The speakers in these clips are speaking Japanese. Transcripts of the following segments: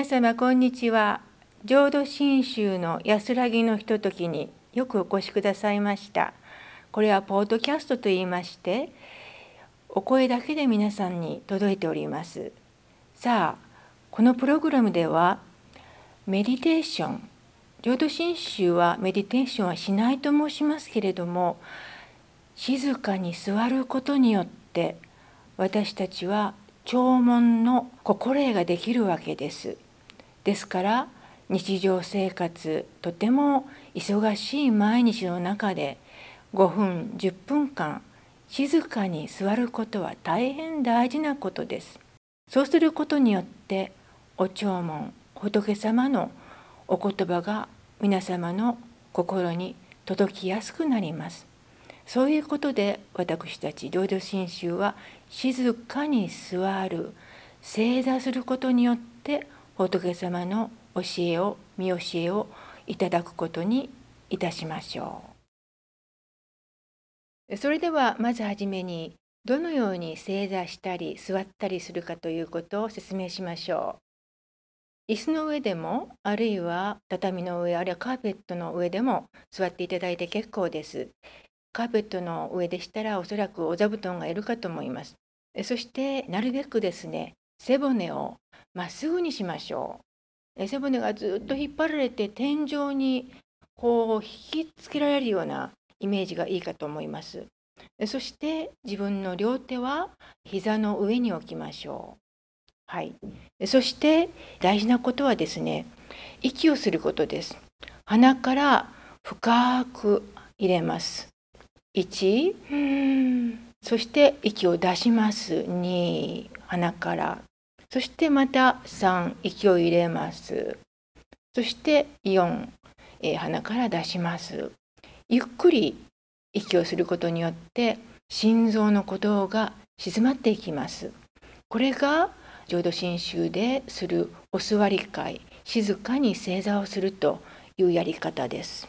皆様こんにちは。浄土真宗の安らぎのひとときによくお越しくださいました。これはポッドキャストと言いましてお声だけで皆さんに届いております。さあこのプログラムではメディテーション。浄土真宗はメディテーションはしないと申しますけれども静かに座ることによって私たちは弔問の心得ができるわけです。ですから日常生活とても忙しい毎日の中で5分10分間静かに座ることは大変大事なことです。そうすることによってお弔問仏様のお言葉が皆様の心に届きやすくなります。そういうことで私たち浄土真宗は静かに座る正座することによって仏様の教えを見教えをいただくことにいたしましょう。それではまずはじめにどのように正座したり座ったりするかということを説明しましょう。椅子の上でもあるいは畳の上あるいはカーペットの上でも座っていただいて結構です。カーペットの上でしたらおそらくお座布団がいるかと思います。そしてなるべくですね背骨をまっすぐにしましょう。背骨がずっと引っ張られて天井にこう引きつけられるようなイメージがいいかと思います。そして自分の両手は膝の上に置きましょう。はい。そして大事なことはですね、息をすることです。鼻から深く入れます。1そして息を出します2鼻からそしてまた3息を入れます。そして4、えー、鼻から出します。ゆっくり息をすることによって心臓の鼓動が静まっていきます。これが浄土真宗でするお座り会静かに正座をするというやり方です。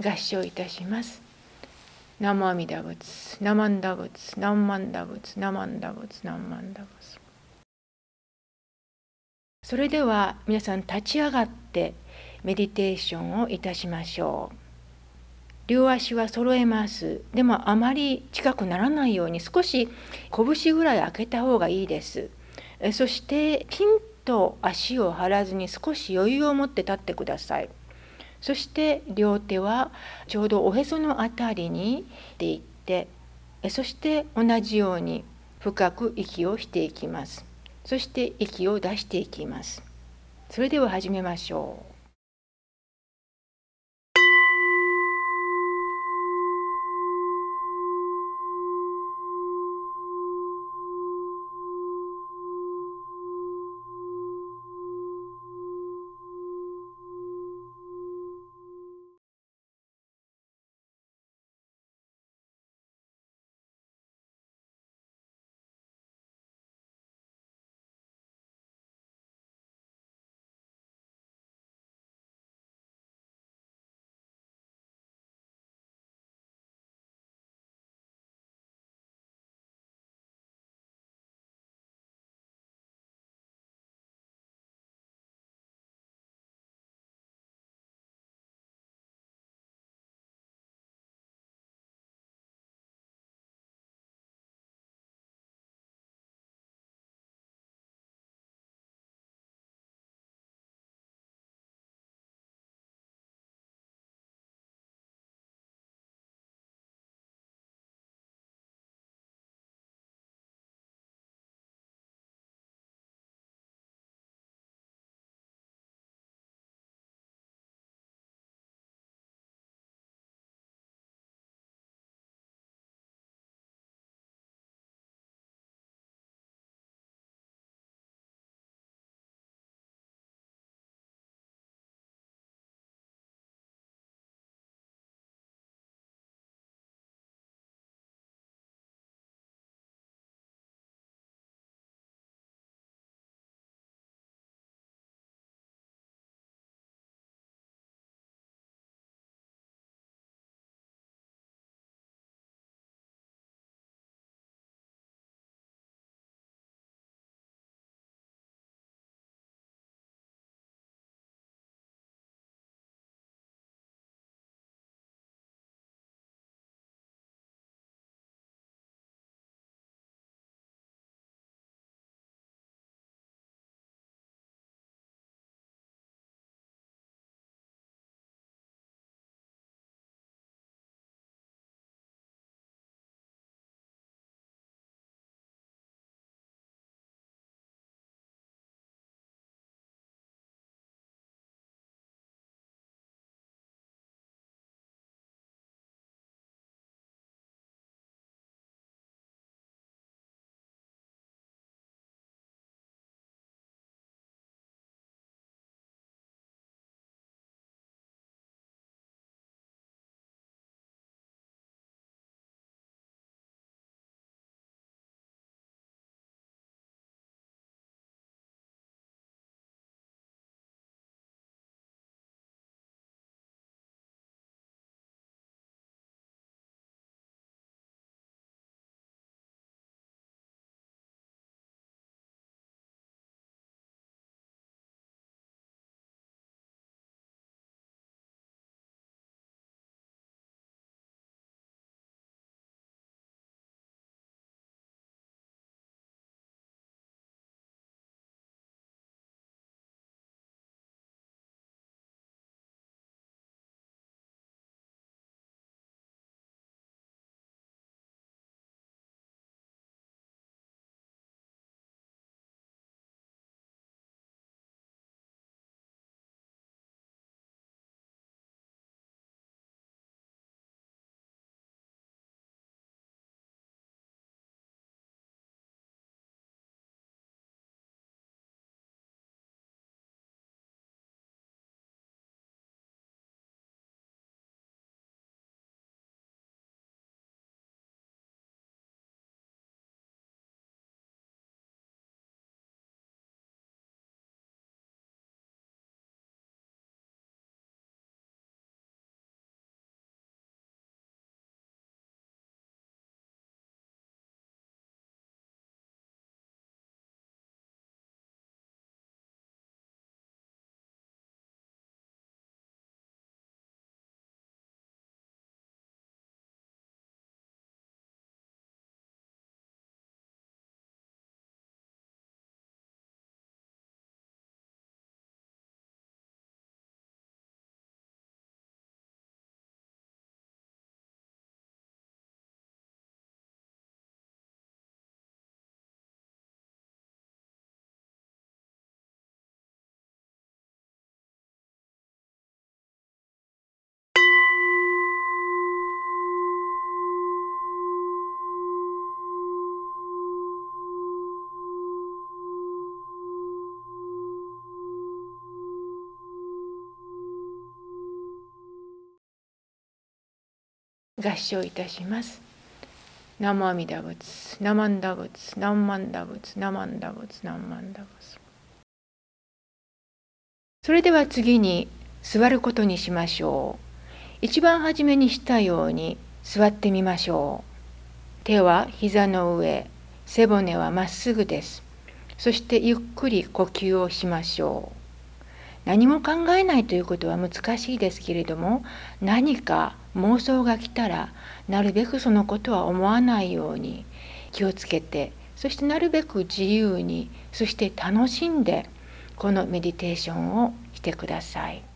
合唱いたします。ナマミダ仏、ナマンダ仏、ナンマンダ仏、ナマンダ仏、ナンマンダ仏。それでは皆さん立ち上がってメディテーションをいたしましょう。両足は揃えます。でもあまり近くならないように少し拳ぐらい開けた方がいいです。そしてピンと足を張らずに少し余裕を持って立ってください。そして両手はちょうどおへその辺りにっていってそして同じように深く息をしていきます。そして息を出していきます。それでは始めましょう。合唱いたします。ナマミダ仏、ナマンダ仏、ナンマンダ仏、ナマンダ仏、ナンマンダ仏。それでは次に座ることにしましょう。一番初めにしたように座ってみましょう。手は膝の上、背骨はまっすぐです。そしてゆっくり呼吸をしましょう。何も考えないということは難しいですけれども何か妄想が来たらなるべくそのことは思わないように気をつけてそしてなるべく自由にそして楽しんでこのメディテーションをしてください。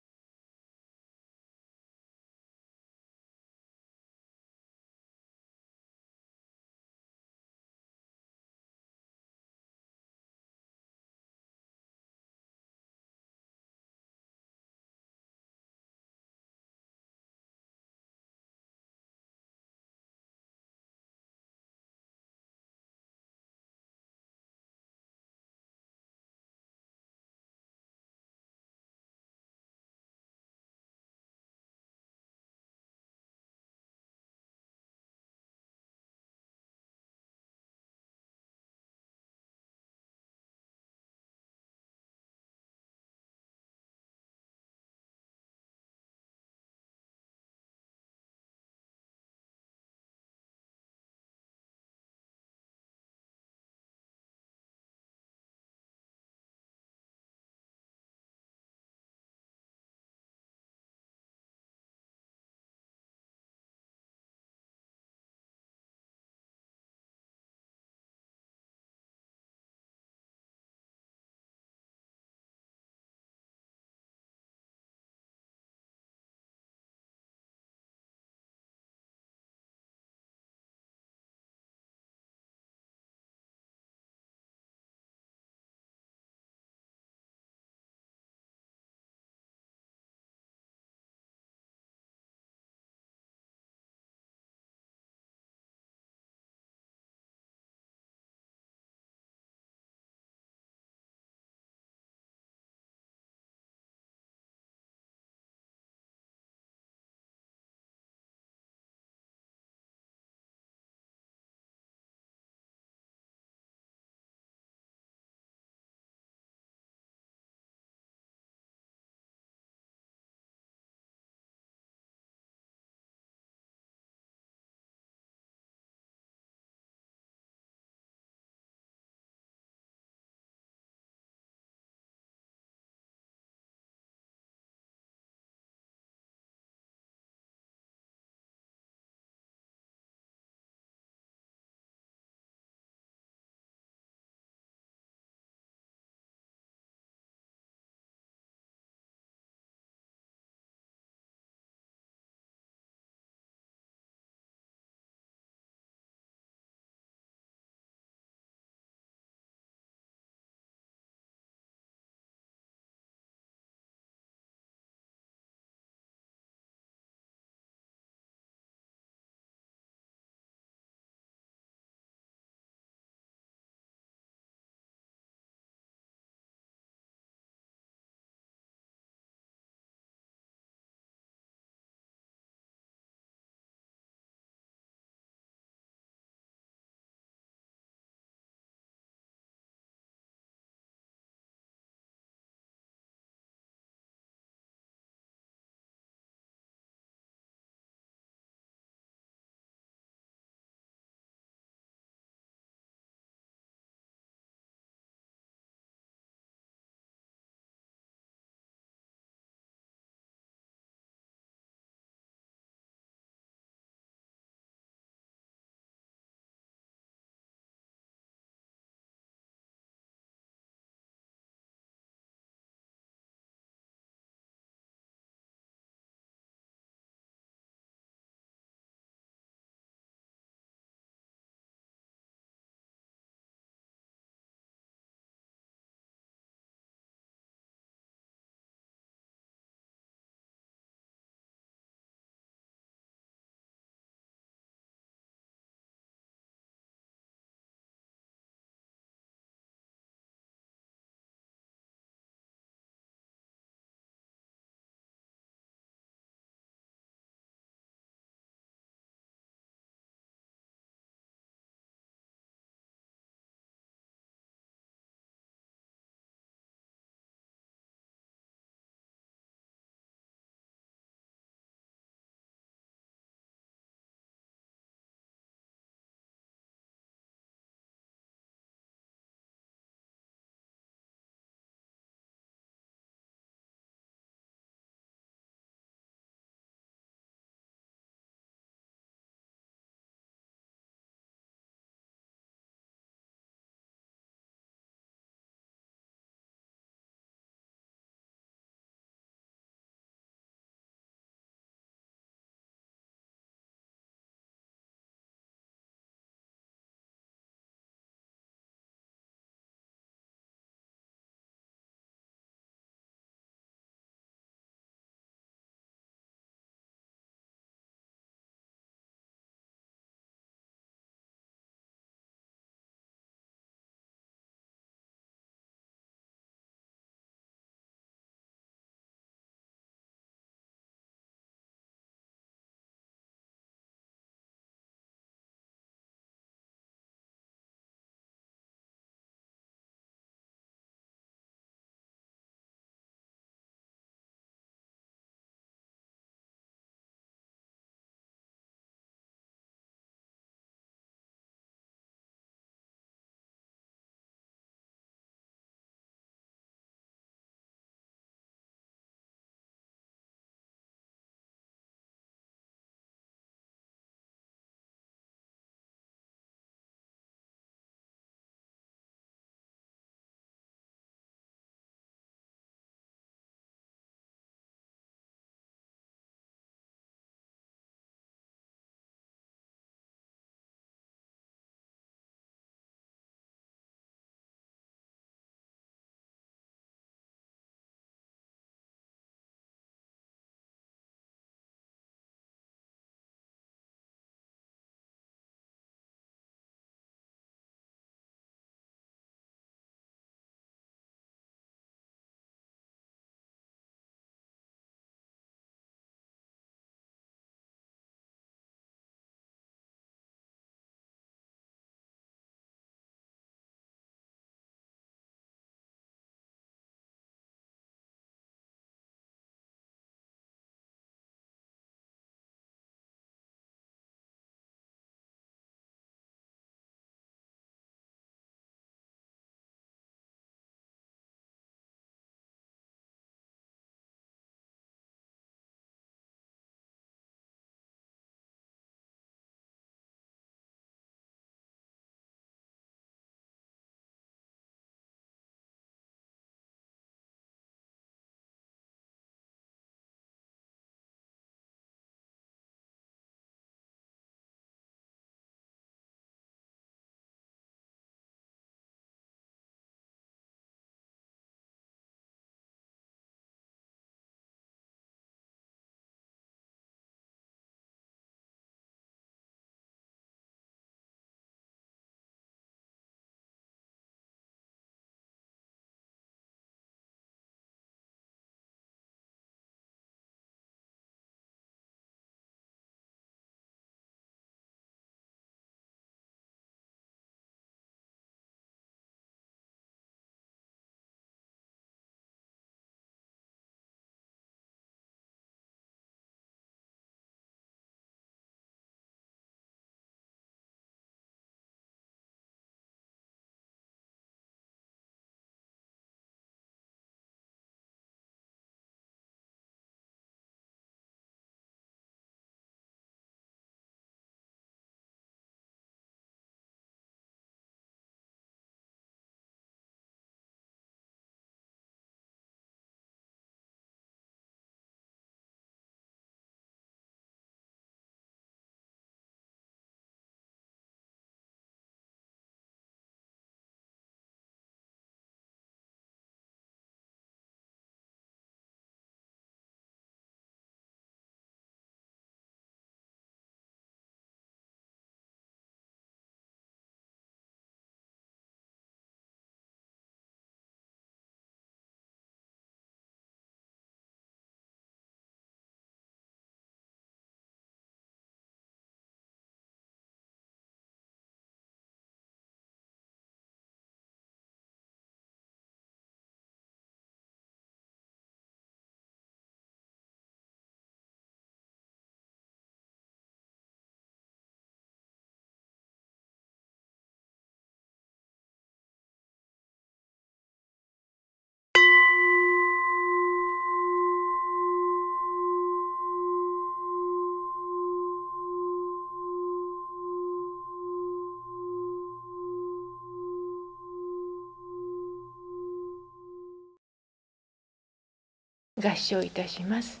合唱いたします。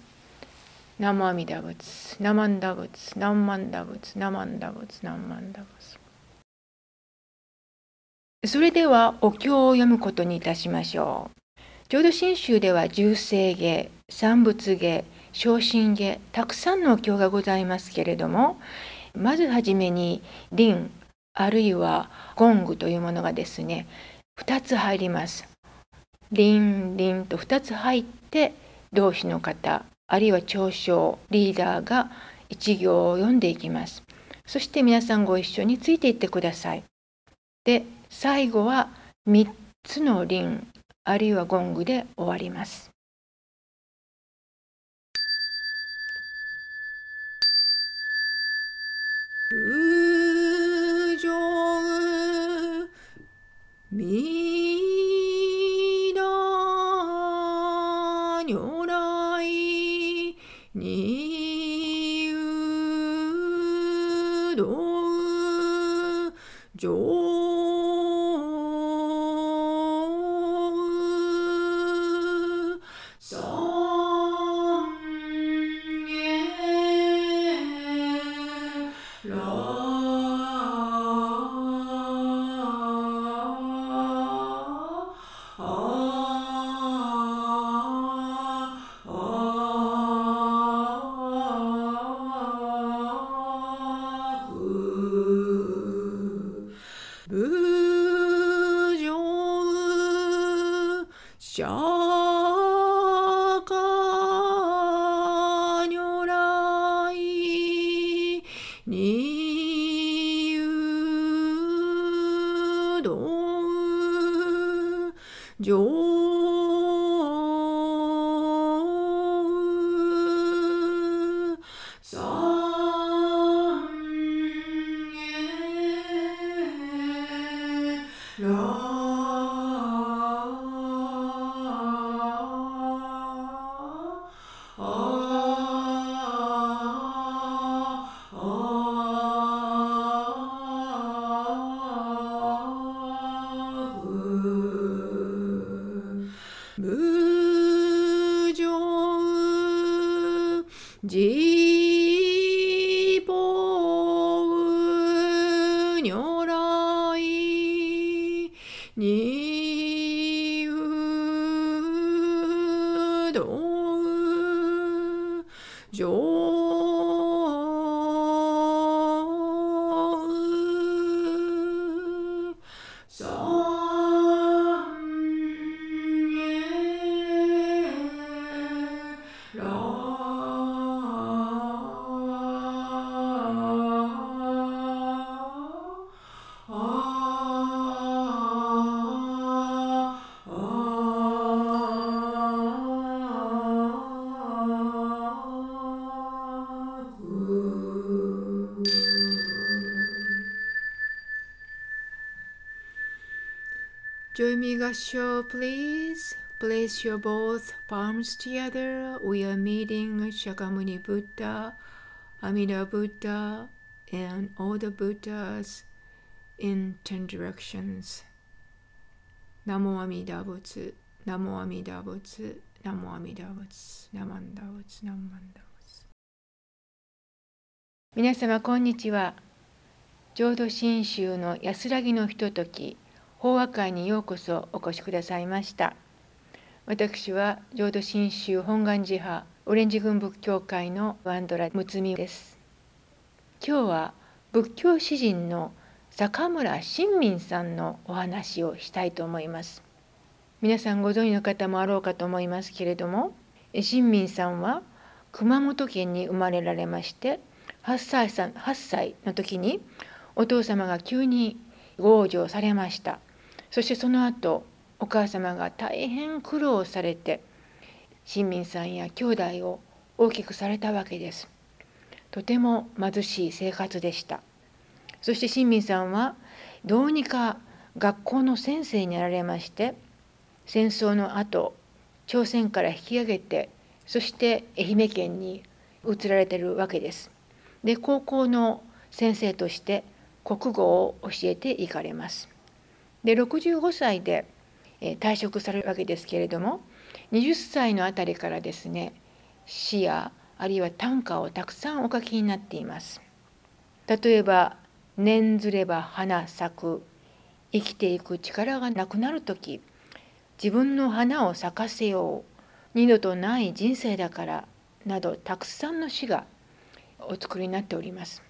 ナマミダ仏、ナマンダ仏、ナンマンダ仏、ナマンダ仏、ナンマンダ仏。それではお経を読むことにいたしましょう。浄土真宗では重生芸、三仏芸、昇進芸、たくさんのお経がございますけれども、まずはじめに輪、あるいはゴングというものがですね、2つ入ります。リンリンと2つ入って同志の方あるいは長将リーダーが一行を読んでいきます。そして皆さんご一緒についていってください。で最後は3つの輪あるいはゴングで終わります。にうどう。無常 Show, please. Place your both palms together. We are meeting Shakyamuni Buddha, Amida Buddha, and all the Buddhas in ten directions. Namo Amida Butsu, Namo Amida Butsu, Namo Amida Butsu, Namanda Butsu, Namanda Butsu. 皆様こんにちは。浄土真宗の安らぎのひととき法話会にようこそお越しくださいました。私は浄土真宗本願寺派オレンジ軍仏教会のワンドラ睦美です。今日は仏教詩人の坂村新民さんのお話をしたいと思います。皆さんご存知の方もあろうかと思いますけれども新民さんは熊本県に生まれられまして8歳 ,8 歳の時にお父様が急に強情されました。そしてその後お母様が大変苦労されて新民さんや兄弟を大きくされたわけです。とても貧しい生活でした。そして新民さんはどうにか学校の先生になられまして戦争の後朝鮮から引き上げてそして愛媛県に移られてるわけです。で高校の先生として国語を教えていかれます。で65歳で退職されるわけですけれども20歳のあたりからですね詩やあるいは短歌をたくさんお書きになっています。例えば「念ずれば花咲く」「生きていく力がなくなる時」「自分の花を咲かせよう」「二度とない人生だから」などたくさんの詩がお作りになっております。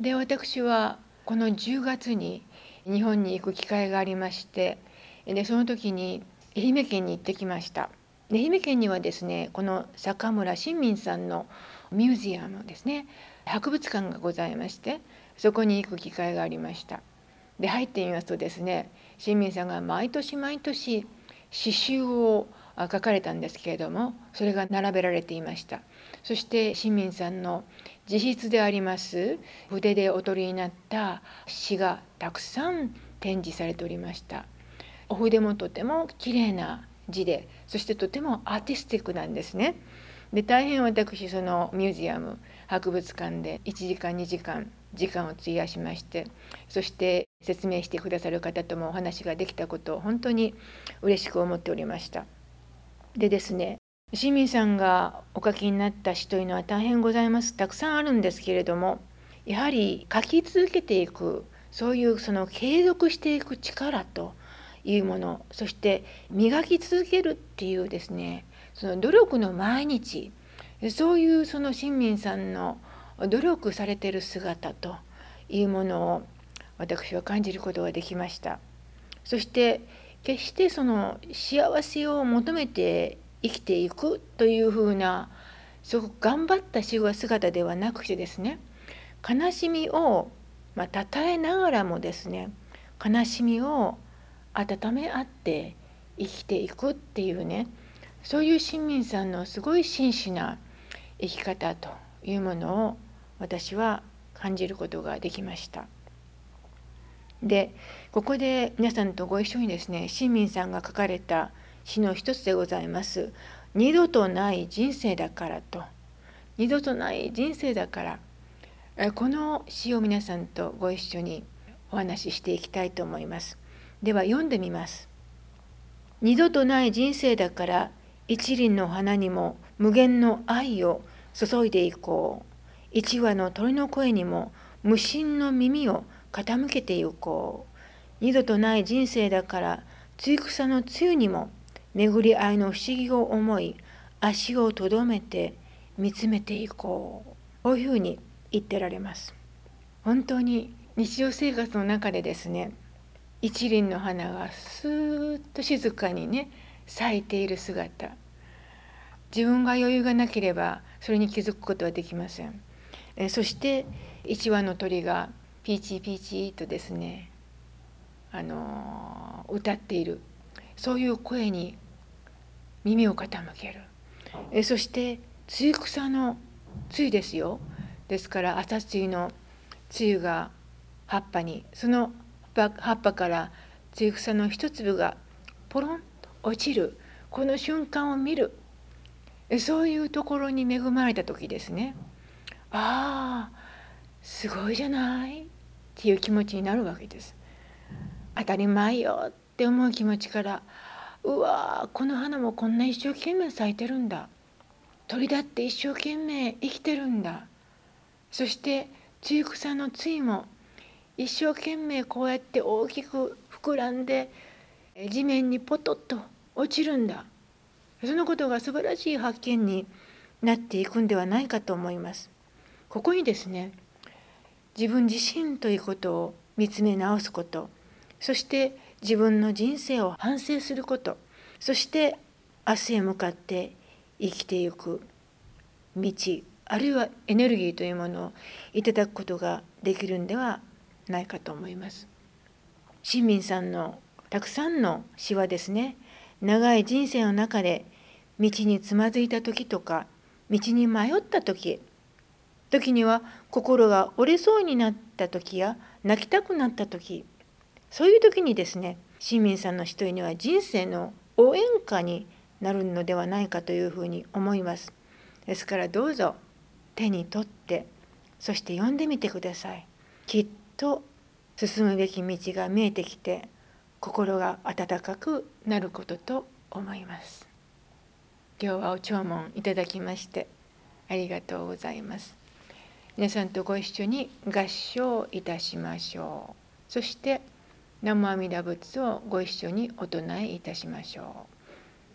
で私はこの10月に日本に行く機会がありましてでその時に愛媛県に行ってきました。愛媛県にはですねこの坂村新民さんのミュージアムですね博物館がございましてそこに行く機会がありました。で入ってみますとですね新民さんが毎年毎年刺繍を書かれたんですけれどもそれが並べられていましたそして新民さんの自筆であります筆でおとりになった詩がたくさん展示されておりましたお筆もとても綺麗な字でそしてとてもアーティスティックなんですねで大変私そのミュージアム博物館で1時間2時間時間を費やしましてそして説明してくださる方ともお話ができたことを本当に嬉しく思っておりました。でですね清水さんがお書きになった詩というのは大変ございます。たくさんあるんですけれどもやはり書き続けていくそういうその継続していく力というものそして磨き続けるっていうですねその努力の毎日そういうその新民さんの努力されてる姿というものを私は感じることができました。そして決してその幸せを求めて生きていくというふうなすごく頑張った姿ではなくてですね悲しみをまあ、称えながらもですね悲しみを温め合って生きていくっていうねそういう新民さんのすごい真摯な生き方というものを私は感じることができました。でここで皆さんとご一緒にですね新民さんが書かれた詩の一つでございます。二度とない人生だからと二度とない人生だからこの詩を皆さんとご一緒にお話ししていきたいと思います。では読んでみます。二度とない人生だから一輪の花にも無限の愛を注いでいこう。一羽の鳥の声にも無心の耳を傾けてゆこう二度とない人生だから露草の梅雨にも巡り合いの不思議を思い足をとどめて見つめていこう。こういうふうに言ってられます。本当に日常生活の中でですね一輪の花がスーッと静かにね咲いている姿。自分が余裕がなければそれに気づくことはできません。えそして一羽の鳥がピーチピーチとですねあの歌っている。そういう声に耳を傾ける。えそして露草の露ですよ。ですから朝露の露が葉っぱにその葉っぱから露草の一粒がポロンと落ちる。この瞬間を見る。そういうところに恵まれた時ですね。ああすごいじゃない。っていう気持ちになるわけです。当たり前よって思う気持ちからうわこの花もこんな一生懸命咲いてるんだ。鳥だって一生懸命生きてるんだ。そして露草の露も一生懸命こうやって大きく膨らんで地面にポトッと落ちるんだ。そのことが素晴らしい発見になっていくんではないかと思います。ここにですね自分自身ということを見つめ直すこと。そして自分の人生を反省することそして明日へ向かって生きていく道あるいはエネルギーというものをいただくことができるんではないかと思います。新民さんのたくさんの詩はですね長い人生の中で道につまずいた時とか道に迷った時時には心が折れそうになった時や泣きたくなった時そういう時にですね市民さんの一人には人生の応援歌になるのではないかというふうに思います。ですからどうぞ手に取ってそして読んでみてください。きっと進むべき道が見えてきて心が温かくなることと思います。今日はお弔問いただきましてありがとうございます。皆さんとご一緒に合唱いたしましょう。そして南無阿弥陀仏をご一緒にお唱えいたしましょう。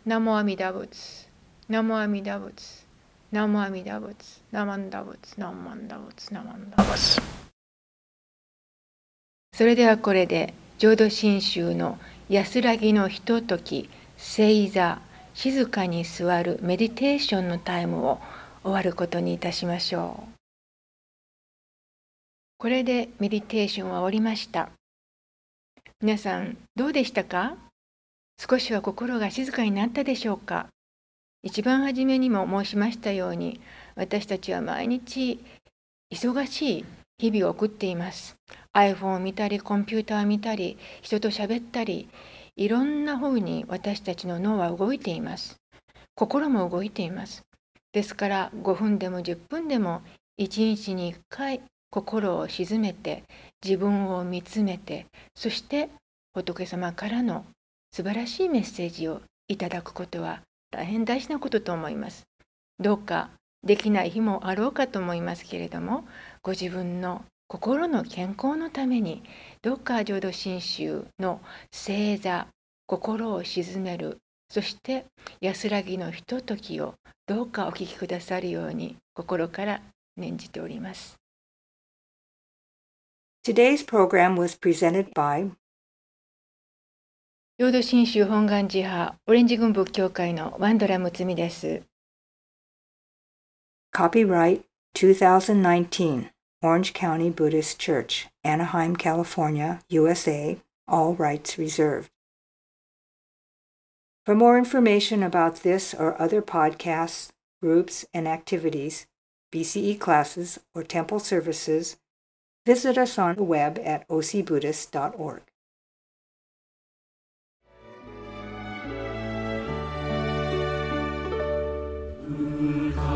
南無阿弥陀仏。南無阿弥陀仏。南無阿弥陀仏。南無阿弥陀仏。南無阿弥陀仏。南無阿弥陀仏。それではこれで浄土真宗の安らぎのひととき正座静かに座るメディテーションのタイムを終わることにいたしましょう。これでメディテーションは終わりました。皆さんどうでしたか？少しは心が静かになったでしょうか？一番初めにも申しましたように私たちは毎日忙しい日々を送っています。iPhone を見たりコンピューターを見たり人と喋ったりいろんな方に私たちの脳は動いています。心も動いています。ですから5分でも10分でも1日に1回心を静めて自分を見つめてそして仏様からの素晴らしいメッセージをいただくことは大変大事なことと思います。どうかできない日もあろうかと思いますけれどもご自分の心の健康のためにどうか浄土真宗の正座心を鎮めるそして安らぎのひとときをどうかお聞きくださるように心から念じております。Today's program was presented by 浄土真宗本願寺派オレンジ軍仏教会のワンドラ睦美です。Copyright 2019 Orange County Buddhist Church, Anaheim, California, USA, all rights reserved. For more information about this or other podcasts, groups, and activities, BCE classes, or temple services, Visit us on the web at ocbuddhist.org. Mm-hmm.